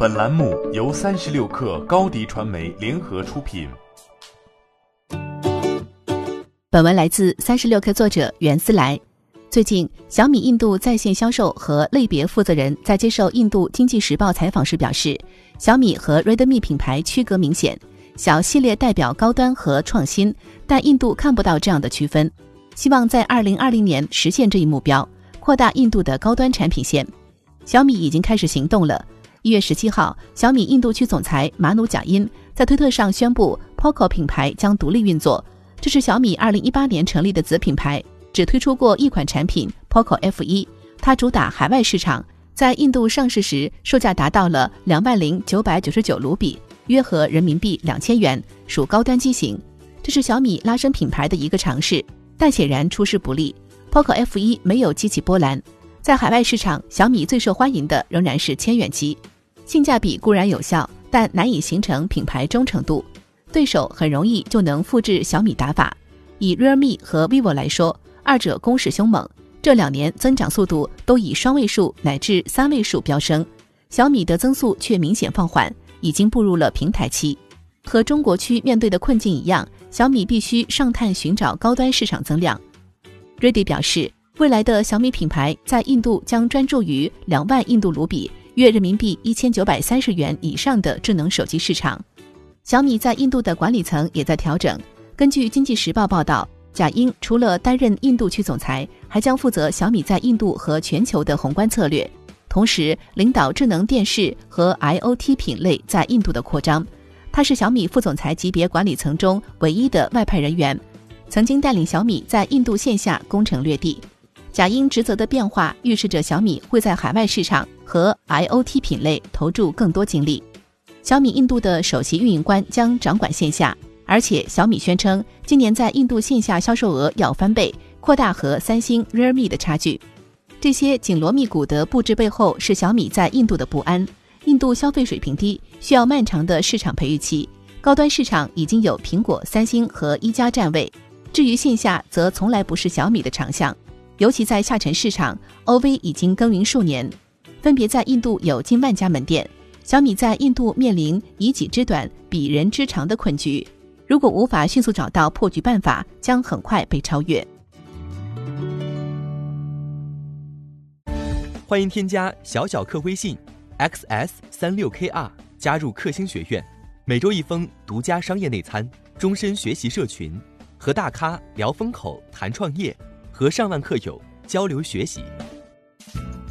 本栏目由三十六氪高低传媒联合出品。本文来自三十六氪作者袁思来。最近，小米印度在线销售和类别负责人在接受印度经济时报采访时表示，小米和 Redmi 品牌区隔明显，小系列代表高端和创新，但印度看不到这样的区分。希望在二零二零年实现这一目标，扩大印度的高端产品线。小米已经开始行动了。一月十七号，小米印度区总裁马努贾因在推特上宣布，Poco 品牌将独立运作。这是小米二零一八年成立的子品牌，只推出过一款产品 Poco F 一。它主打海外市场，在印度上市时售价达到了两万零九百九十九卢比，约合人民币两千元，属高端机型。这是小米拉升品牌的一个尝试，但显然出师不利。Poco F 一没有激起波澜，在海外市场，小米最受欢迎的仍然是千元机。性价比固然有效，但难以形成品牌忠诚度。对手很容易就能复制小米打法。以 Realme 和 vivo 来说，二者攻势凶猛，这两年增长速度都以双位数乃至三位数飙升。小米的增速却明显放缓，已经步入了平台期。和中国区面对的困境一样，小米必须上探寻找高端市场增量。Ready 表示，未来的小米品牌在印度将专注于两万印度卢比。约人民币一千九百三十元以上的智能手机市场，小米在印度的管理层也在调整。根据经济时报报道，贾英除了担任印度区总裁，还将负责小米在印度和全球的宏观策略，同时领导智能电视和 IoT 品类在印度的扩张。他是小米副总裁级别管理层中唯一的外派人员，曾经带领小米在印度线下攻城略地。贾英职责的变化，预示着小米会在海外市场和 IoT 品类投注更多精力。小米印度的首席运营官将掌管线下，而且小米宣称今年在印度线下销售额要翻倍，扩大和三星、Realme 的差距。这些紧锣密鼓的布置背后，是小米在印度的不安。印度消费水平低，需要漫长的市场培育期。高端市场已经有苹果、三星和一加占位，至于线下，则从来不是小米的长项。尤其在下沉市场，OV 已经耕耘数年，分别在印度有近万家门店。小米在印度面临以己之短比人之长的困局，如果无法迅速找到破局办法，将很快被超越。欢迎添加小小客微信，xs 三六 kr，加入克星学院，每周一封独家商业内参，终身学习社群，和大咖聊风口，谈创业。和上万客友交流学习。